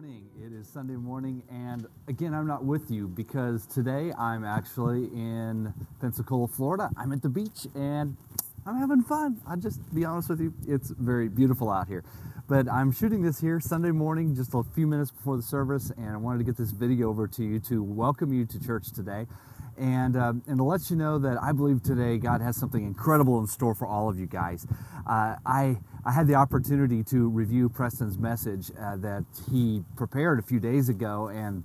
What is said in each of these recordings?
morning. It is Sunday morning, and again, I'm not with you because today I'm actually in Pensacola, Florida. I'm at the beach and I'm having fun. I'll just be honest with you, it's very beautiful out here. But I'm shooting this here Sunday morning, just a few minutes before the service, and I wanted to get this video over to you to welcome you to church today and, um, and to let you know that I believe today God has something incredible in store for all of you guys. Uh, I, I had the opportunity to review Preston's message uh, that he prepared a few days ago and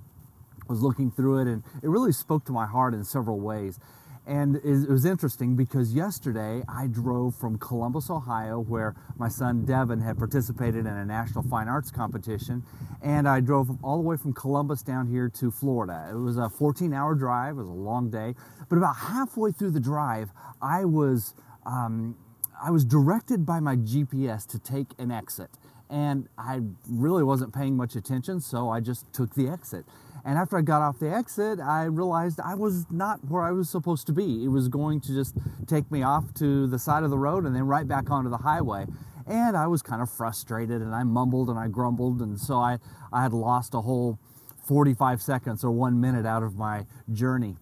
was looking through it, and it really spoke to my heart in several ways. And it was interesting because yesterday I drove from Columbus, Ohio, where my son Devin had participated in a national fine arts competition. And I drove all the way from Columbus down here to Florida. It was a 14 hour drive, it was a long day. But about halfway through the drive, I was, um, I was directed by my GPS to take an exit. And I really wasn't paying much attention, so I just took the exit. And after I got off the exit, I realized I was not where I was supposed to be. It was going to just take me off to the side of the road and then right back onto the highway. And I was kind of frustrated and I mumbled and I grumbled. And so I, I had lost a whole 45 seconds or one minute out of my journey.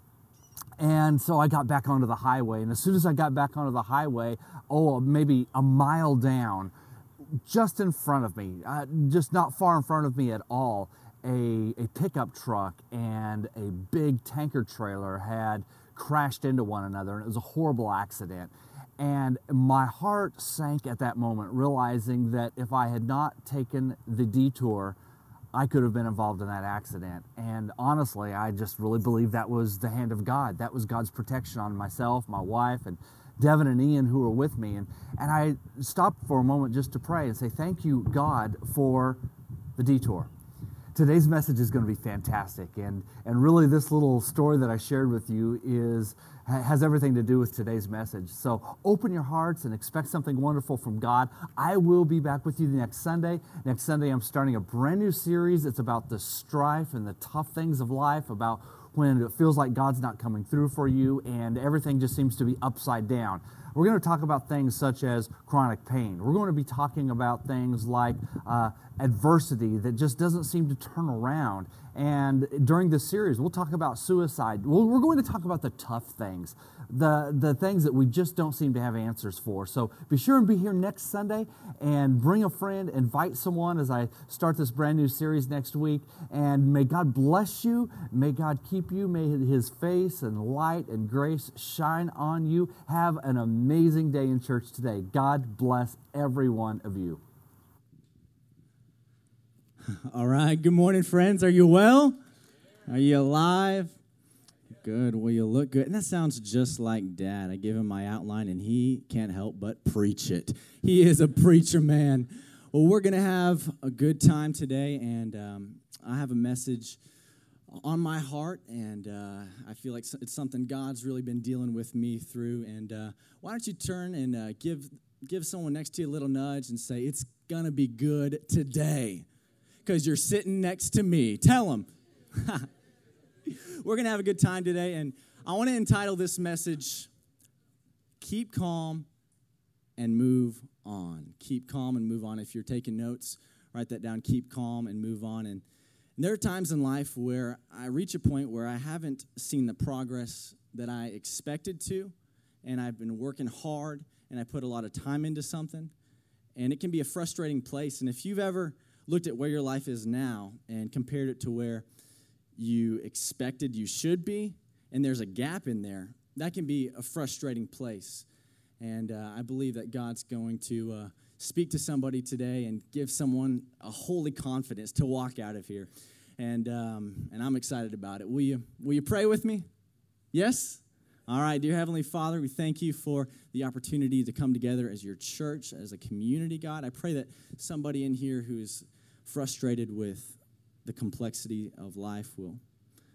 And so I got back onto the highway. And as soon as I got back onto the highway, oh, maybe a mile down, just in front of me, uh, just not far in front of me at all, a, a pickup truck and a big tanker trailer had crashed into one another, and it was a horrible accident. And my heart sank at that moment, realizing that if I had not taken the detour, I could have been involved in that accident. And honestly, I just really believe that was the hand of God. That was God's protection on myself, my wife, and Devin and Ian who were with me. And, and I stopped for a moment just to pray and say, Thank you, God, for the detour. Today's message is going to be fantastic and and really this little story that i shared with you is has everything to do with today's message. So open your hearts and expect something wonderful from god. I will be back with you the next sunday. Next sunday i'm starting a brand new series. It's about the strife and the tough things of life about when it feels like god's not coming through for you and everything just seems to be upside down we're going to talk about things such as chronic pain. We're going to be talking about things like uh, adversity that just doesn't seem to turn around. And during this series, we'll talk about suicide. We're going to talk about the tough things, the, the things that we just don't seem to have answers for. So be sure and be here next Sunday and bring a friend, invite someone as I start this brand new series next week. And may God bless you. May God keep you. May his face and light and grace shine on you. Have an amazing day in church today. God bless every one of you. All right. Good morning, friends. Are you well? Are you alive? Good. Well, you look good. And that sounds just like dad. I give him my outline, and he can't help but preach it. He is a preacher, man. Well, we're going to have a good time today, and um, I have a message on my heart, and uh, I feel like it's something God's really been dealing with me through. And uh, why don't you turn and uh, give give someone next to you a little nudge and say, "It's gonna be good today." Because you're sitting next to me. Tell them. We're going to have a good time today, and I want to entitle this message Keep Calm and Move On. Keep calm and move on. If you're taking notes, write that down. Keep calm and move on. And, there are times in life where I reach a point where I haven't seen the progress that I expected to, and I've been working hard and I put a lot of time into something, and it can be a frustrating place. And if you've ever looked at where your life is now and compared it to where you expected you should be, and there's a gap in there, that can be a frustrating place. And uh, I believe that God's going to uh, speak to somebody today and give someone a holy confidence to walk out of here. And, um, and I'm excited about it. Will you, will you pray with me? Yes? All right, dear Heavenly Father, we thank you for the opportunity to come together as your church, as a community, God. I pray that somebody in here who's frustrated with the complexity of life will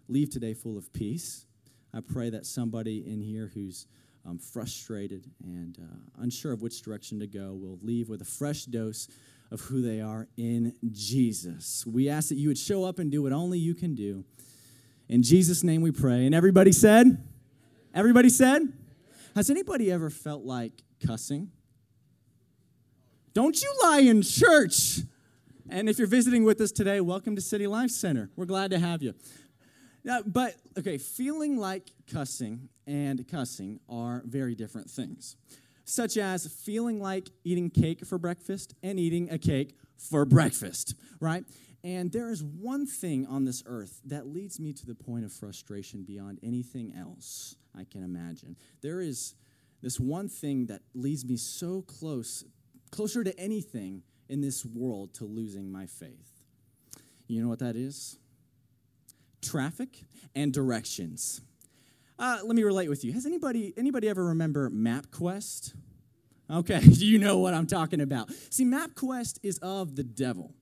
leave today full of peace. I pray that somebody in here who's um, frustrated and uh, unsure of which direction to go will leave with a fresh dose of who they are in Jesus. We ask that you would show up and do what only you can do. In Jesus' name we pray. And everybody said, Everybody said? Has anybody ever felt like cussing? Don't you lie in church. And if you're visiting with us today, welcome to City Life Center. We're glad to have you. Now, but, okay, feeling like cussing and cussing are very different things, such as feeling like eating cake for breakfast and eating a cake for breakfast, right? And there is one thing on this earth that leads me to the point of frustration beyond anything else I can imagine. There is this one thing that leads me so close, closer to anything in this world to losing my faith. You know what that is? Traffic and directions. Uh, let me relate with you. Has anybody anybody ever remember MapQuest? Okay, you know what I'm talking about. See, MapQuest is of the devil.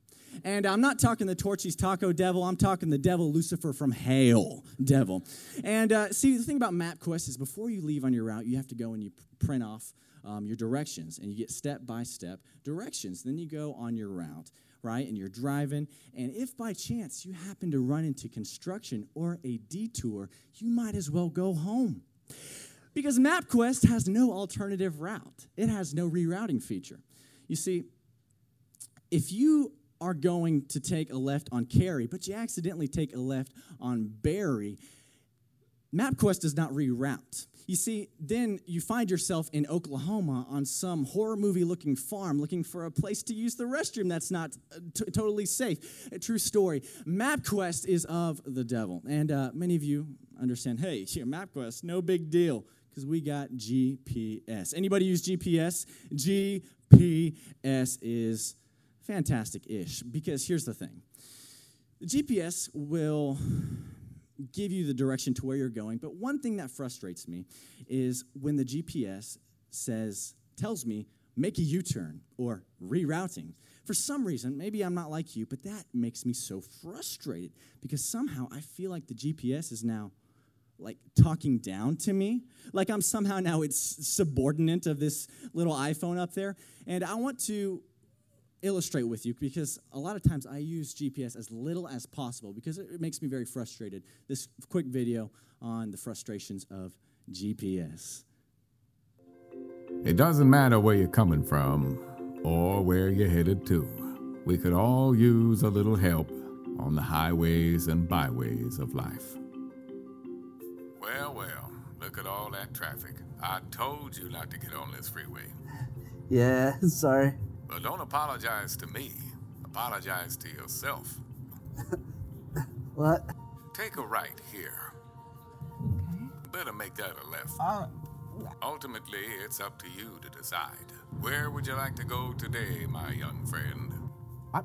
And I'm not talking the Torchy's Taco devil, I'm talking the devil Lucifer from hell devil. And uh, see, the thing about MapQuest is before you leave on your route, you have to go and you print off um, your directions and you get step by step directions. Then you go on your route, right? And you're driving. And if by chance you happen to run into construction or a detour, you might as well go home. Because MapQuest has no alternative route, it has no rerouting feature. You see, if you are going to take a left on Cary, but you accidentally take a left on Barry, MapQuest does not reroute. You see, then you find yourself in Oklahoma on some horror movie looking farm looking for a place to use the restroom that's not uh, t- totally safe. A true story. MapQuest is of the devil. And uh, many of you understand hey, MapQuest, no big deal because we got GPS. Anybody use GPS? GPS is fantastic ish because here's the thing GPS will give you the direction to where you're going, but one thing that frustrates me is when the GPS says, tells me, make a U turn or rerouting. For some reason, maybe I'm not like you, but that makes me so frustrated because somehow I feel like the GPS is now like talking down to me. Like I'm somehow now it's subordinate of this little iPhone up there. And I want to illustrate with you because a lot of times I use GPS as little as possible because it makes me very frustrated. This quick video on the frustrations of GPS. It doesn't matter where you're coming from or where you're headed to. We could all use a little help on the highways and byways of life. Well, well, look at all that traffic. I told you not to get on this freeway. Yeah, sorry. But don't apologize to me. Apologize to yourself. What? Take a right here. Better make that a left. Uh, Ultimately, it's up to you to decide. Where would you like to go today, my young friend? I,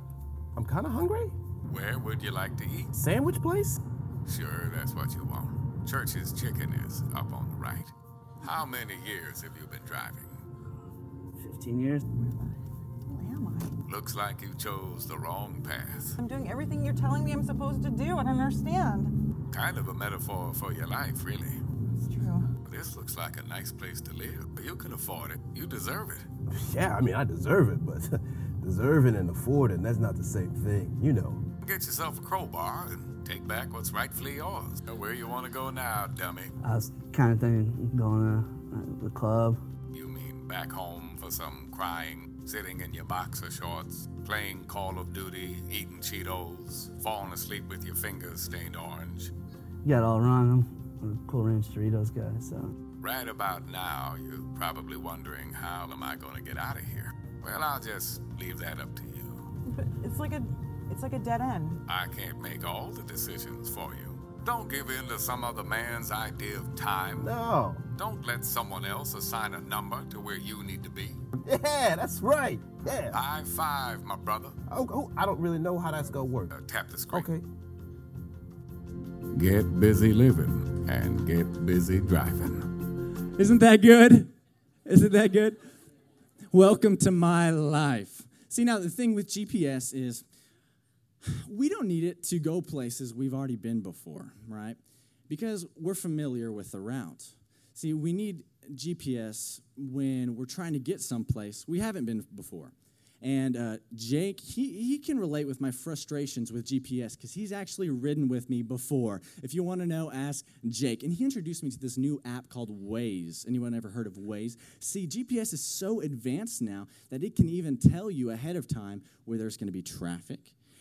I'm kind of hungry. Where would you like to eat? Sandwich place? Sure, that's what you want. Church's Chicken is up on the right. How many years have you been driving? 15 years? Where am I? Looks like you chose the wrong path. I'm doing everything you're telling me I'm supposed to do. I don't understand. Kind of a metaphor for your life, really. It's true. This looks like a nice place to live. You can afford it. You deserve it. Yeah, I mean, I deserve it, but deserving and affording, that's not the same thing, you know. Get yourself a crowbar and take back what's rightfully yours. Where you want to go now, dummy? I was kind of thinking going to the club. You mean back home for some crying, sitting in your boxer shorts, playing Call of Duty, eating Cheetos, falling asleep with your fingers stained orange? You got it all wrong. I'm a Cool Ranch Doritos guy, so. Right about now, you're probably wondering how am I going to get out of here? Well, I'll just leave that up to you. But it's like a it's like a dead end. I can't make all the decisions for you. Don't give in to some other man's idea of time. No. Don't let someone else assign a number to where you need to be. Yeah, that's right. Yeah. High five, my brother. Oh, oh, I don't really know how that's gonna work. Uh, tap the screen. Okay. Get busy living and get busy driving. Isn't that good? Isn't that good? Welcome to my life. See, now the thing with GPS is we don't need it to go places we've already been before, right? Because we're familiar with the route. See, we need GPS when we're trying to get someplace we haven't been before. And uh, Jake, he, he can relate with my frustrations with GPS because he's actually ridden with me before. If you want to know, ask Jake. And he introduced me to this new app called Waze. Anyone ever heard of Waze? See, GPS is so advanced now that it can even tell you ahead of time where there's going to be traffic.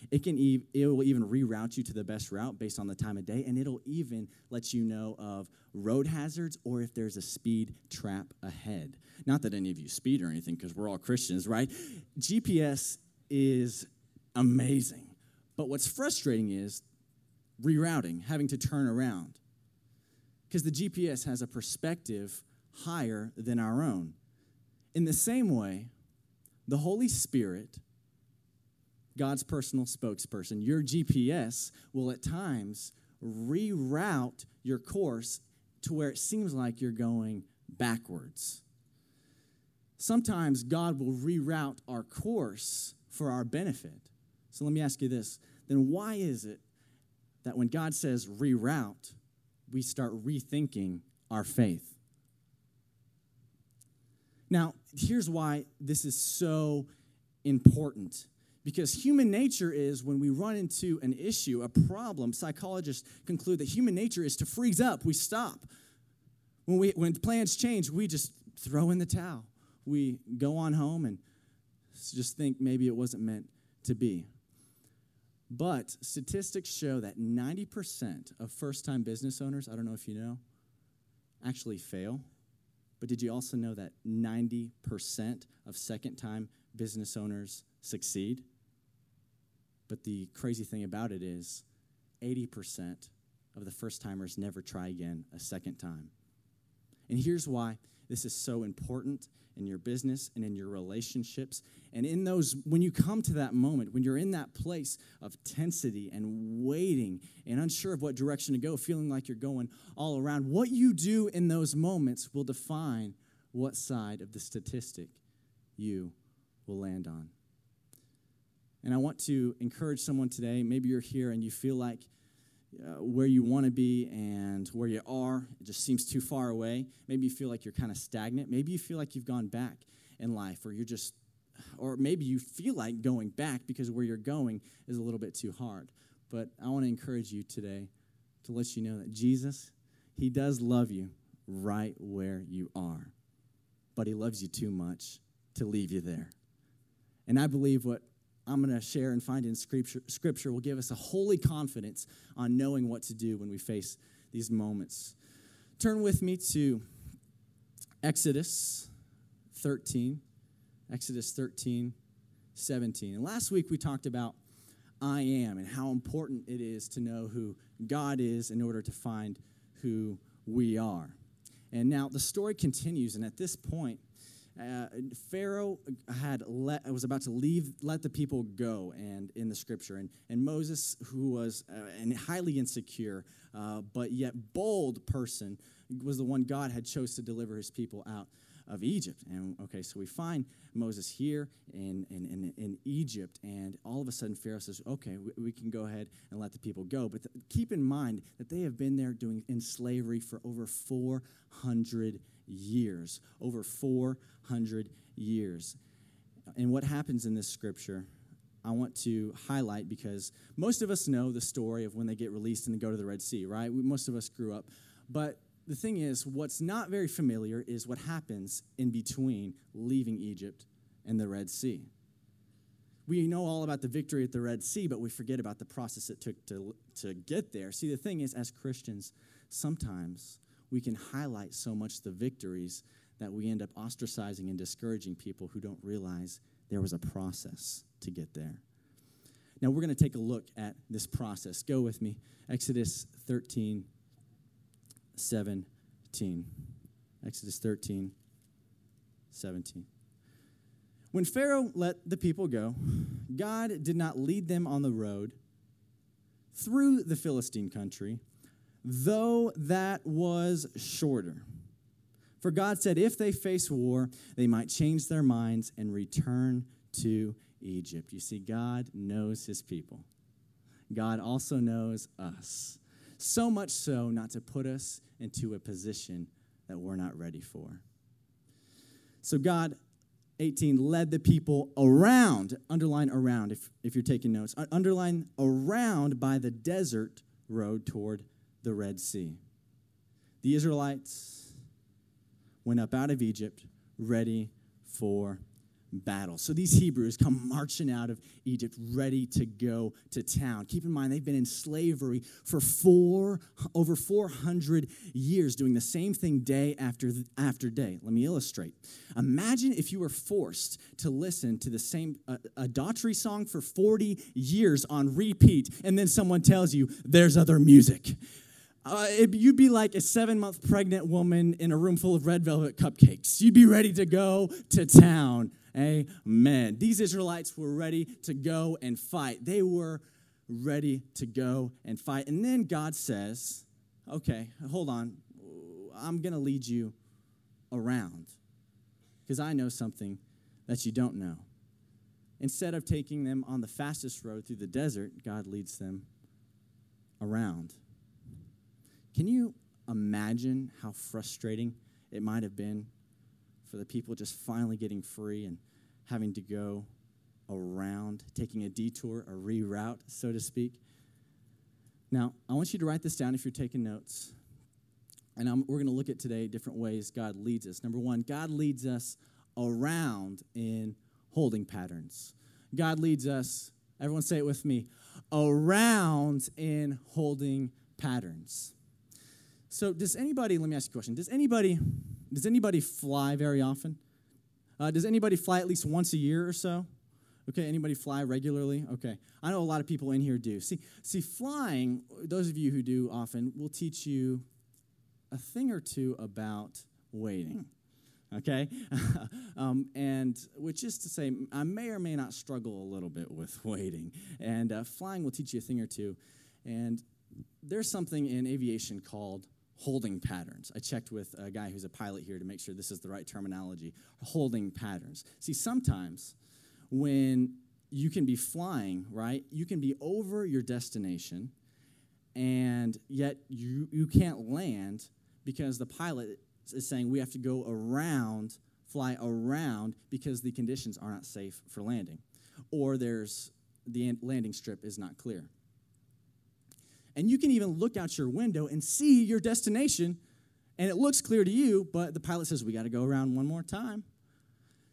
It can e- it will even reroute you to the best route based on the time of day, and it'll even let you know of road hazards or if there's a speed trap ahead. Not that any of you speed or anything, because we're all Christians, right? GPS is amazing. But what's frustrating is rerouting, having to turn around. Because the GPS has a perspective higher than our own. In the same way, the Holy Spirit, God's personal spokesperson, your GPS, will at times reroute your course to where it seems like you're going backwards. Sometimes God will reroute our course for our benefit. So let me ask you this then why is it that when God says reroute, we start rethinking our faith? Now, here's why this is so important. Because human nature is when we run into an issue, a problem, psychologists conclude that human nature is to freeze up. We stop. When, we, when plans change, we just throw in the towel we go on home and just think maybe it wasn't meant to be. But statistics show that 90% of first time business owners, I don't know if you know, actually fail. But did you also know that 90% of second time business owners succeed? But the crazy thing about it is 80% of the first timers never try again a second time. And here's why this is so important in your business and in your relationships. And in those, when you come to that moment, when you're in that place of tensity and waiting and unsure of what direction to go, feeling like you're going all around, what you do in those moments will define what side of the statistic you will land on. And I want to encourage someone today, maybe you're here and you feel like uh, where you want to be and where you are. It just seems too far away. Maybe you feel like you're kind of stagnant. Maybe you feel like you've gone back in life, or you're just, or maybe you feel like going back because where you're going is a little bit too hard. But I want to encourage you today to let you know that Jesus, He does love you right where you are, but He loves you too much to leave you there. And I believe what I'm going to share and find in scripture, scripture will give us a holy confidence on knowing what to do when we face these moments. Turn with me to Exodus 13. Exodus 13, 17. And last week we talked about I am and how important it is to know who God is in order to find who we are. And now the story continues, and at this point, uh, Pharaoh had let, was about to leave, let the people go, and in the scripture, and, and Moses, who was uh, a highly insecure uh, but yet bold person, was the one God had chose to deliver his people out of Egypt. And okay, so we find Moses here in, in, in, in Egypt, and all of a sudden Pharaoh says, okay, we, we can go ahead and let the people go. But th- keep in mind that they have been there doing in slavery for over 400 years. Over 400 years. And what happens in this scripture, I want to highlight because most of us know the story of when they get released and they go to the Red Sea, right? We, most of us grew up. But the thing is, what's not very familiar is what happens in between leaving Egypt and the Red Sea. We know all about the victory at the Red Sea, but we forget about the process it took to, to get there. See, the thing is, as Christians, sometimes we can highlight so much the victories that we end up ostracizing and discouraging people who don't realize there was a process to get there. Now, we're going to take a look at this process. Go with me. Exodus 13, 17. Exodus 13, 17. When Pharaoh let the people go, God did not lead them on the road through the Philistine country though that was shorter. For God said, if they face war, they might change their minds and return to Egypt. You see, God knows his people. God also knows us. So much so, not to put us into a position that we're not ready for. So, God 18 led the people around, underline around if, if you're taking notes, underline around by the desert road toward the Red Sea. The Israelites went up out of Egypt ready for battle. So these Hebrews come marching out of Egypt ready to go to town. Keep in mind they've been in slavery for 4 over 400 years doing the same thing day after after day. Let me illustrate. Imagine if you were forced to listen to the same uh, adultery song for 40 years on repeat and then someone tells you there's other music. Uh, it, you'd be like a seven month pregnant woman in a room full of red velvet cupcakes. You'd be ready to go to town Amen. These Israelites were ready to go and fight. They were ready to go and fight. And then God says, okay, hold on. I'm going to lead you around because I know something that you don't know. Instead of taking them on the fastest road through the desert, God leads them around. Can you imagine how frustrating it might have been for the people just finally getting free and having to go around, taking a detour, a reroute, so to speak. Now, I want you to write this down if you're taking notes. And I'm, we're going to look at today different ways God leads us. Number one, God leads us around in holding patterns. God leads us, everyone say it with me, around in holding patterns. So, does anybody, let me ask you a question. Does anybody does anybody fly very often? Uh, does anybody fly at least once a year or so? Okay, anybody fly regularly? Okay. I know a lot of people in here do. See, see, flying, those of you who do often, will teach you a thing or two about waiting. Okay? um, and which is to say, I may or may not struggle a little bit with waiting. And uh, flying will teach you a thing or two. And there's something in aviation called holding patterns. I checked with a guy who's a pilot here to make sure this is the right terminology. Holding patterns. See, sometimes when you can be flying, right, you can be over your destination and yet you, you can't land because the pilot is saying we have to go around, fly around because the conditions are not safe for landing. Or there's the landing strip is not clear. And you can even look out your window and see your destination, and it looks clear to you, but the pilot says, We got to go around one more time.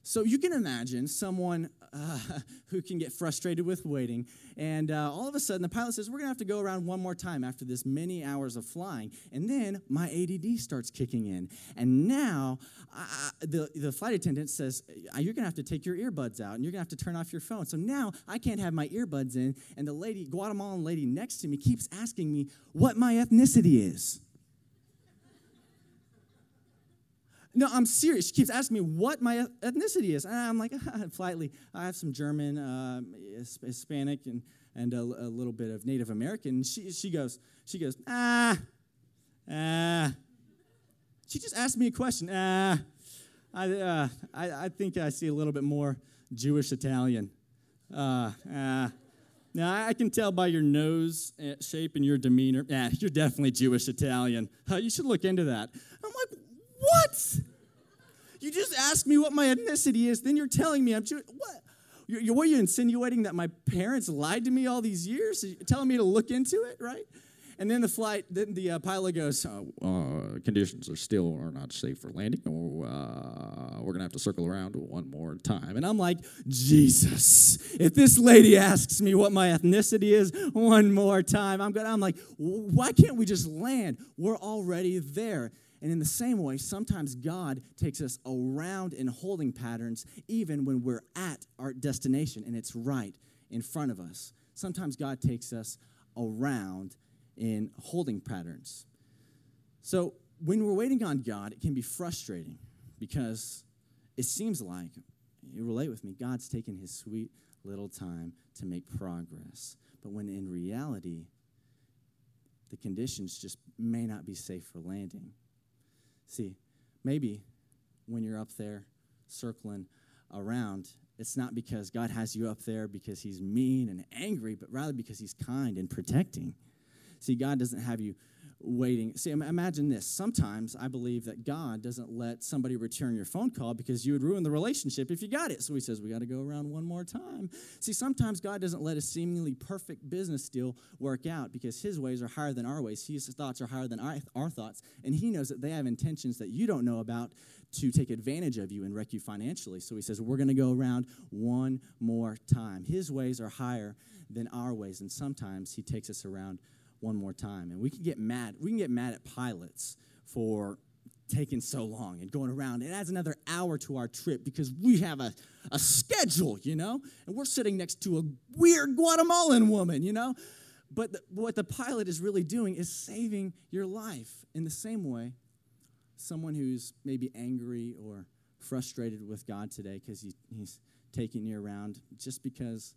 So you can imagine someone uh, who can get frustrated with waiting, and uh, all of a sudden the pilot says, We're going to have to go around one more time after this many hours of flying. And then my ADD starts kicking in. And now I, the, the flight attendant says, uh, You're going to have to take your earbuds out and you're going to have to turn off your phone. So now I can't have my earbuds in, and the lady, Guatemalan lady next to me, keeps asking me what my ethnicity is. No, I'm serious. She keeps asking me what my ethnicity is. And I'm like, politely, I have some German, uh, Hispanic, and, and a, a, little bit of Native American. She, she goes, she goes, ah, ah. She just asked me a question. Ah, I, uh, I, I think I see a little bit more Jewish Italian. Uh, ah. Now, I can tell by your nose eh, shape and your demeanor, yeah, you're definitely Jewish Italian. Uh, you should look into that. What? You just asked me what my ethnicity is, then you're telling me I'm Jewish. What? You're, you're, what are you insinuating that my parents lied to me all these years? You're telling me to look into it, right? And then the flight, then the uh, pilot goes, uh, uh, conditions are still are not safe for landing. Or, uh, we're gonna have to circle around one more time. And I'm like, Jesus! If this lady asks me what my ethnicity is one more time, I'm gonna. I'm like, why can't we just land? We're already there. And in the same way, sometimes God takes us around in holding patterns, even when we're at our destination and it's right in front of us. Sometimes God takes us around in holding patterns. So when we're waiting on God, it can be frustrating because it seems like, you relate with me, God's taking his sweet little time to make progress. But when in reality, the conditions just may not be safe for landing. See, maybe when you're up there circling around, it's not because God has you up there because he's mean and angry, but rather because he's kind and protecting. See, God doesn't have you waiting. See, imagine this. Sometimes I believe that God doesn't let somebody return your phone call because you would ruin the relationship if you got it. So he says, We got to go around one more time. See, sometimes God doesn't let a seemingly perfect business deal work out because his ways are higher than our ways. His thoughts are higher than our, thoughts. And he knows that they have intentions that you don't know about to take advantage of you and wreck you financially. So he says, We're going to go around one more time. His ways are higher than our ways. And sometimes he takes us around one more time. And we can get mad. We can get mad at pilots for taking so long and going around. It adds another hour to our trip because we have a, a schedule, you know? And we're sitting next to a weird Guatemalan woman, you know? But the, what the pilot is really doing is saving your life in the same way someone who's maybe angry or frustrated with God today because he, he's taking you around just because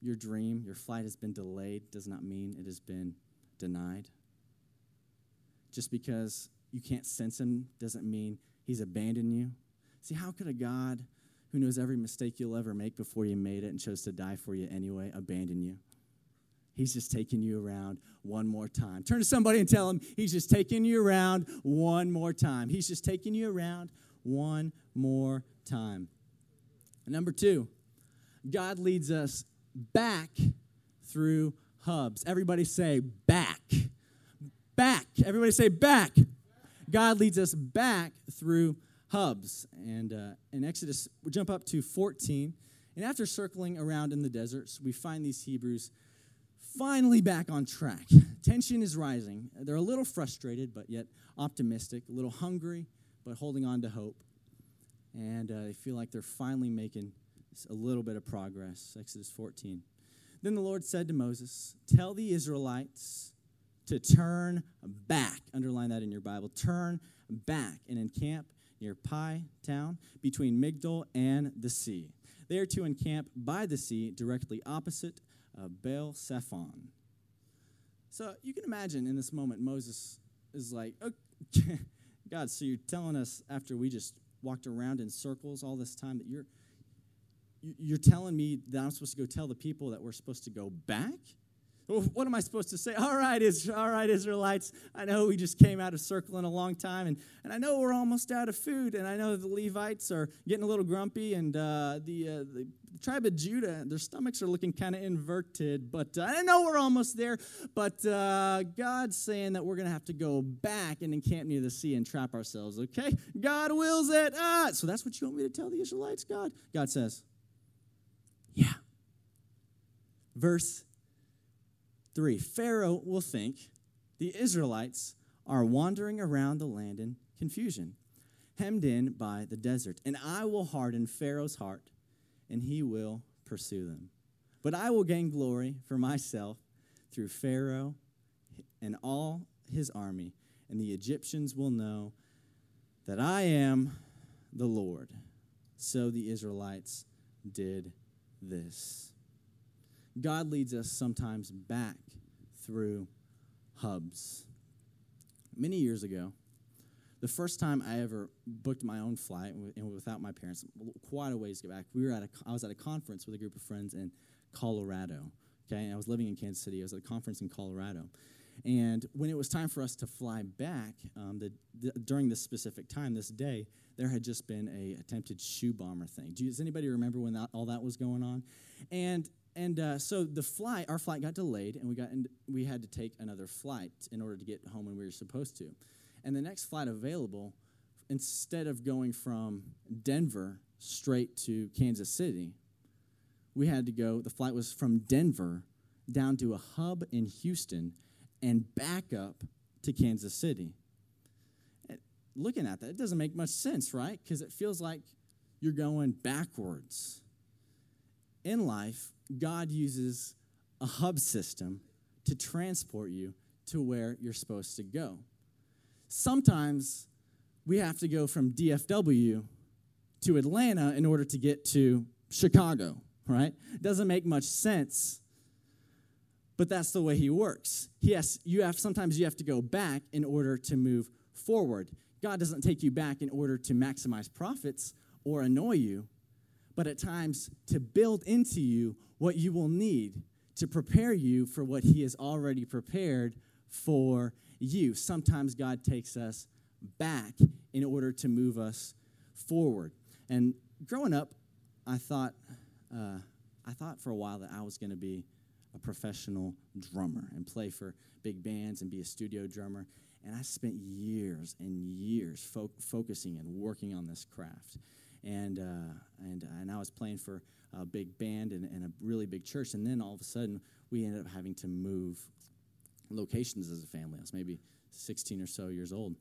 your dream, your flight has been delayed does not mean it has been denied. Just because you can't sense him doesn't mean he's abandoned you. See, how could a God who knows every mistake you'll ever make before you made it and chose to die for you anyway abandon you? He's just taking you around one more time. Turn to somebody and tell him he's just taking you around one more time. He's just taking you around one more time. Number two, God leads us back through hubs. Everybody say back. Back. Everybody say back. God leads us back through hubs. And uh, in Exodus, we jump up to 14. And after circling around in the deserts, we find these Hebrews finally back on track. Tension is rising. They're a little frustrated, but yet optimistic, a little hungry, but holding on to hope. And uh, they feel like they're finally making a little bit of progress. Exodus 14. Then the Lord said to Moses, Tell the Israelites to turn back. Underline that in your Bible. Turn back and encamp near Pi town between Migdol and the sea. They are to encamp by the sea directly opposite uh, Baal Zephon. So you can imagine in this moment, Moses is like, okay, God, so you're telling us after we just walked around in circles all this time that you're you're telling me that I'm supposed to go tell the people that we're supposed to go back? what am I supposed to say? All right, all right, Israelites. I know we just came out of circling a long time, and, and I know we're almost out of food, and I know the Levites are getting a little grumpy, and uh, the, uh, the tribe of Judah, their stomachs are looking kind of inverted, but uh, I know we're almost there. But uh, God's saying that we're going to have to go back and encamp near the sea and trap ourselves, okay? God wills it. Ah, so that's what you want me to tell the Israelites, God? God says, yeah. Verse 3 Pharaoh will think the Israelites are wandering around the land in confusion, hemmed in by the desert. And I will harden Pharaoh's heart, and he will pursue them. But I will gain glory for myself through Pharaoh and all his army, and the Egyptians will know that I am the Lord. So the Israelites did this. God leads us sometimes back through hubs. Many years ago, the first time I ever booked my own flight and without my parents, quite a ways back, we were at a, I was at a conference with a group of friends in Colorado. Okay, and I was living in Kansas City. I was at a conference in Colorado, and when it was time for us to fly back, um, the, the, during this specific time, this day, there had just been a attempted shoe bomber thing. Do, does anybody remember when that, all that was going on? And and uh, so the flight, our flight got delayed, and we got in, we had to take another flight in order to get home when we were supposed to. And the next flight available, instead of going from Denver straight to Kansas City, we had to go. The flight was from Denver down to a hub in Houston, and back up to Kansas City eh, looking at that, it doesn't make much sense, right? Because it feels like you're going backwards. In life, God uses a hub system to transport you to where you're supposed to go. Sometimes we have to go from DFW to Atlanta in order to get to Chicago, right? It doesn't make much sense, but that's the way he works. Yes, you have sometimes you have to go back in order to move forward. God doesn't take you back in order to maximize profits or annoy you, but at times to build into you what you will need to prepare you for what He has already prepared for you. Sometimes God takes us back in order to move us forward. And growing up, I thought, uh, I thought for a while that I was going to be a professional drummer and play for big bands and be a studio drummer. And I spent years and years fo- focusing and working on this craft. And, uh, and, and I was playing for a big band and, and a really big church. And then all of a sudden, we ended up having to move locations as a family. I was maybe 16 or so years old.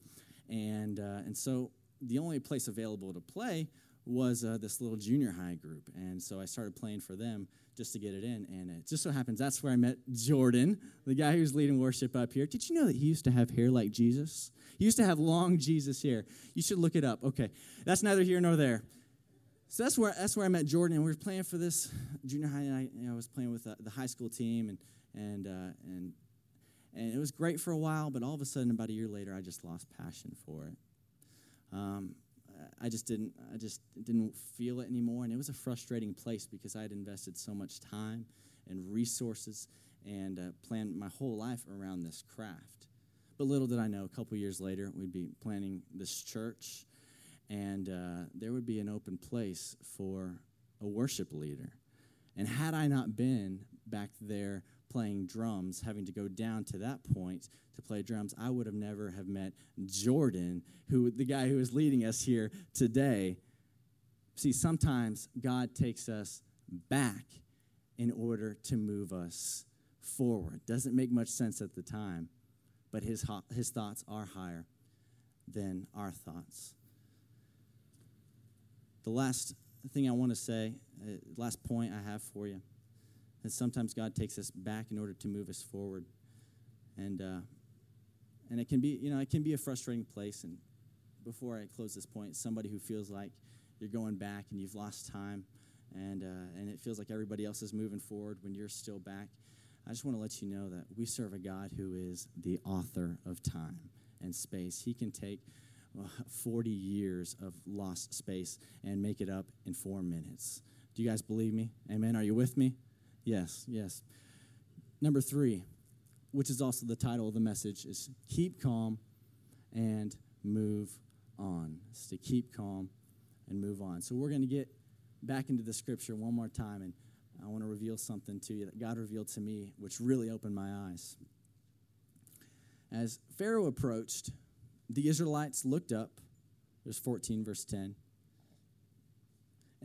And, uh, and so the only place available to play was uh, this little junior high group. And so I started playing for them just to get it in. And it just so happens that's where I met Jordan, the guy who's leading worship up here. Did you know that he used to have hair like Jesus? He used to have long Jesus hair. You should look it up. Okay, that's neither here nor there. So that's where that's where I met Jordan, and we were playing for this junior high. And I, you know, I was playing with uh, the high school team, and and uh, and and it was great for a while. But all of a sudden, about a year later, I just lost passion for it. Um, I just didn't I just didn't feel it anymore, and it was a frustrating place because I had invested so much time and resources and uh, planned my whole life around this craft. But little did I know, a couple years later, we'd be planning this church, and uh, there would be an open place for a worship leader. And had I not been back there playing drums, having to go down to that point to play drums, I would have never have met Jordan, who the guy who is leading us here today. See, sometimes God takes us back in order to move us forward. Doesn't make much sense at the time, but his, his thoughts are higher than our thoughts. The last thing I want to say, uh, last point I have for you sometimes God takes us back in order to move us forward. And, uh, and it can be, you know, it can be a frustrating place. And before I close this point, somebody who feels like you're going back and you've lost time and, uh, and it feels like everybody else is moving forward when you're still back. I just want to let you know that we serve a God who is the author of time and space. He can take uh, 40 years of lost space and make it up in four minutes. Do you guys believe me? Amen. Are you with me? Yes, yes. Number three, which is also the title of the message, is keep calm and move on. It's to keep calm and move on. So we're going to get back into the scripture one more time, and I want to reveal something to you that God revealed to me, which really opened my eyes. As Pharaoh approached, the Israelites looked up. There's 14, verse 10.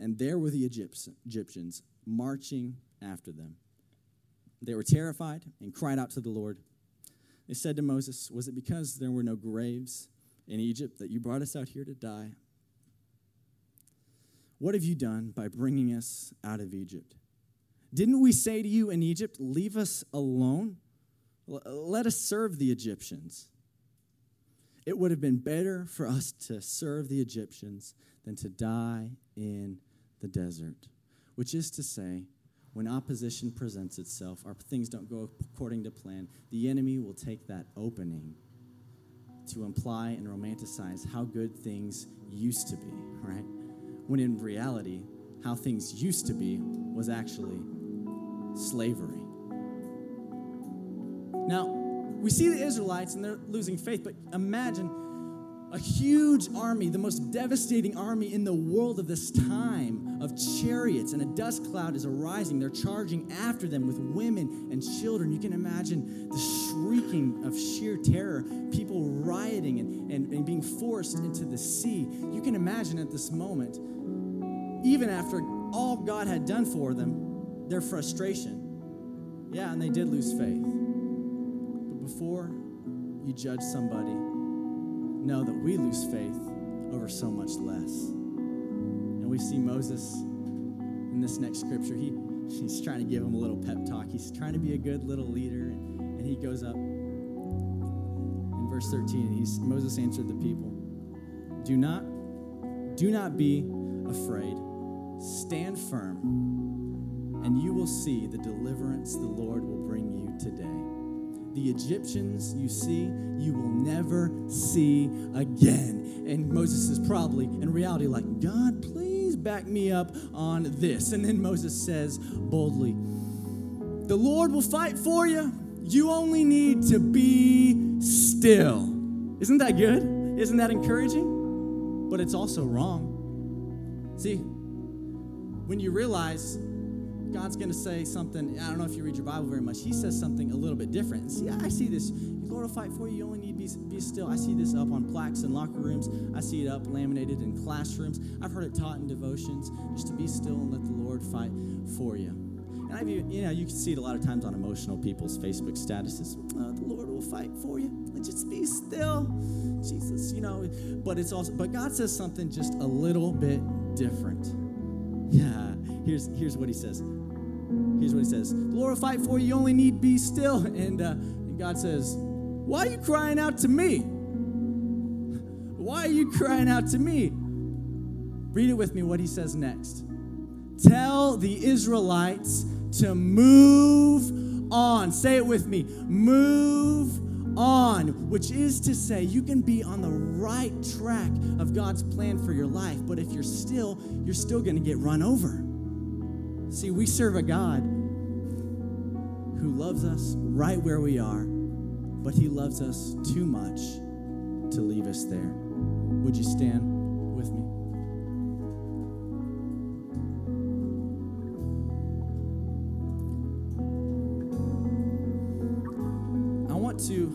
And there were the Egyptians marching after them. They were terrified and cried out to the Lord. They said to Moses, Was it because there were no graves in Egypt that you brought us out here to die? What have you done by bringing us out of Egypt? Didn't we say to you in Egypt, Leave us alone? Let us serve the Egyptians. It would have been better for us to serve the Egyptians than to die in the desert, which is to say, when opposition presents itself, or things don't go according to plan, the enemy will take that opening to imply and romanticize how good things used to be, right? When in reality, how things used to be was actually slavery. Now, we see the Israelites and they're losing faith, but imagine a huge army, the most devastating army in the world of this time, of chariots, and a dust cloud is arising. They're charging after them with women and children. You can imagine the shrieking of sheer terror, people rioting and, and, and being forced into the sea. You can imagine at this moment, even after all God had done for them, their frustration. Yeah, and they did lose faith. But before you judge somebody, know that we lose faith over so much less. And we see Moses in this next scripture. He, he's trying to give him a little pep talk. He's trying to be a good little leader. And, and he goes up in verse 13. He's, Moses answered the people Do not, do not be afraid. Stand firm, and you will see the deliverance the Lord will bring you today. The Egyptians you see, you will never see again. And Moses is probably, in reality, like, God, please back me up on this. And then Moses says boldly, The Lord will fight for you, You only need to be still. Isn't that good? Isn't that encouraging? But it's also wrong. See, when you realize God's going to say something, I don't know if you read your Bible very much, He says something a little bit different. See, I see this. The Lord will fight for you. You only need to be, be still. I see this up on plaques in locker rooms. I see it up laminated in classrooms. I've heard it taught in devotions, just to be still and let the Lord fight for you. And I've, even- you know, you can see it a lot of times on emotional people's Facebook statuses. Uh, the Lord will fight for you. Just be still, Jesus. You know, but it's also, but God says something just a little bit different. Yeah, here's here's what He says. Here's what He says: The for you. You only need be still. And uh, and God says, Why are you crying out to me? Why are you crying out to me? Read it with me. What He says next. Tell the Israelites to move on. Say it with me. Move on, which is to say, you can be on the right track of God's plan for your life, but if you're still, you're still going to get run over. See, we serve a God who loves us right where we are, but He loves us too much to leave us there. Would you stand with me? I want to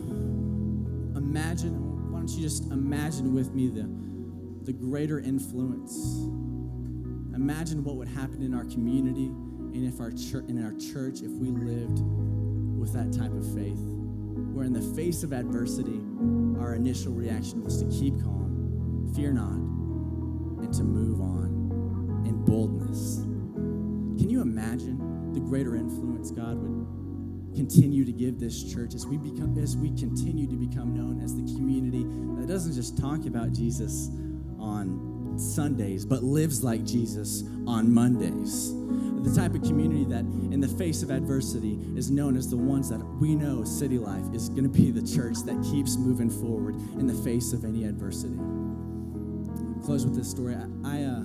imagine, why don't you just imagine with me the, the greater influence? Imagine what would happen in our community and if our church in our church if we lived with that type of faith. Where in the face of adversity, our initial reaction was to keep calm, fear not, and to move on in boldness. Can you imagine the greater influence God would continue to give this church as we become as we continue to become known as the community that doesn't just talk about Jesus on Sundays but lives like Jesus on Mondays. The type of community that in the face of adversity is known as the ones that we know City Life is going to be the church that keeps moving forward in the face of any adversity. Close with this story. I, I uh,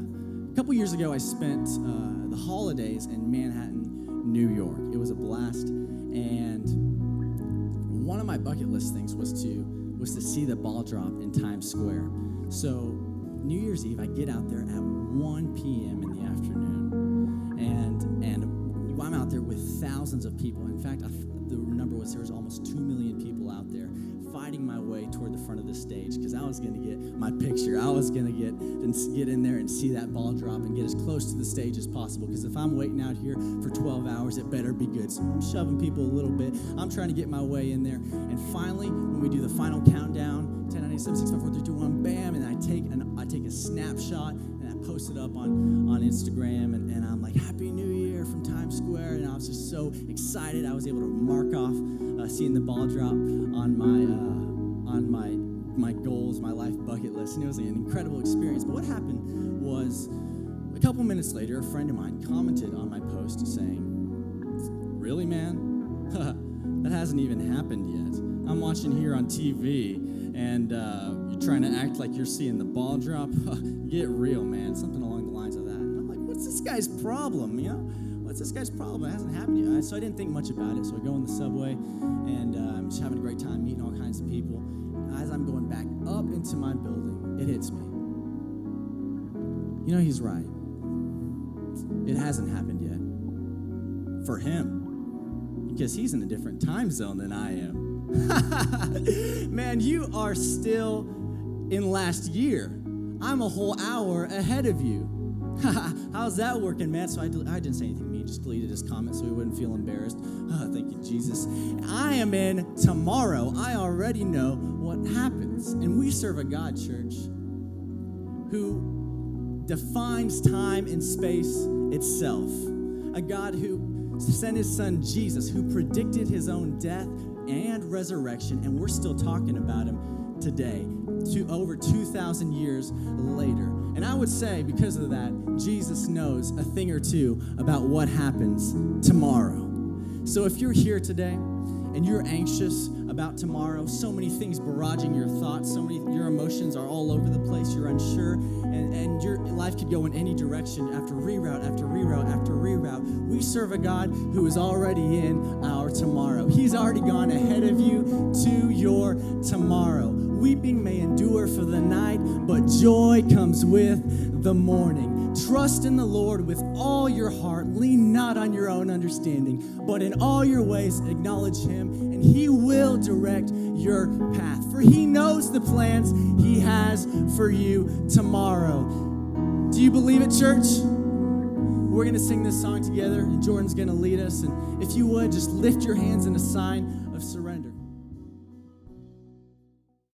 a couple years ago I spent uh, the holidays in Manhattan, New York. It was a blast and one of my bucket list things was to was to see the ball drop in Times Square. So New Year's Eve, I get out there at 1 p.m. in the afternoon, and and I'm out there with thousands of people. In fact, I, the number was there was almost two million people out there fighting my way toward the front of the stage because I was going to get my picture. I was going to get and get in there and see that ball drop and get as close to the stage as possible. Because if I'm waiting out here for 12 hours, it better be good. So I'm shoving people a little bit. I'm trying to get my way in there. And finally, when we do the final countdown, 10, 9, 8, 7, 6, 5, 4, 3, 2, 1, bam, and I take an I take a snapshot and I post it up on on Instagram, and, and I'm like, Happy New Year from Times Square, and I was just so excited. I was able to mark off uh, seeing the ball drop on my uh, on my my goals, my life bucket list, and it was an incredible experience. But what happened was a couple minutes later, a friend of mine commented on my post saying, Really, man? that hasn't even happened yet. I'm watching here on TV, and uh, you're trying to act like you're seeing the ball drop. Get real, man. Something along the lines of that. And I'm like, what's this guy's problem? You know, what's this guy's problem? It hasn't happened yet. So I didn't think much about it. So I go on the subway, and uh, I'm just having a great time meeting all kinds of people. As I'm going back up into my building, it hits me. You know, he's right. It hasn't happened yet. For him. Because he's in a different time zone than I am. Man, you are still in last year. I'm a whole hour ahead of you. How's that working, man? So I, del- I didn't say anything mean, just deleted his comment so he wouldn't feel embarrassed. Oh, thank you, Jesus. I am in tomorrow. I already know what happens. And we serve a God, church, who defines time and space itself. A God who sent his son Jesus, who predicted his own death and resurrection, and we're still talking about him today, to over 2,000 years later. And I would say, because of that, Jesus knows a thing or two about what happens tomorrow. So if you're here today and you're anxious about tomorrow, so many things barraging your thoughts, so many your emotions are all over the place, you're unsure, and, and your life could go in any direction after reroute after reroute after reroute. We serve a God who is already in our tomorrow. He's already gone ahead of you to your tomorrow. Weeping may endure for the night, but joy comes with the morning. Trust in the Lord with all your heart. Lean not on your own understanding, but in all your ways acknowledge Him, and He will direct your path. For He knows the plans He has for you tomorrow. Do you believe it, church? We're going to sing this song together, and Jordan's going to lead us. And if you would, just lift your hands in a sign.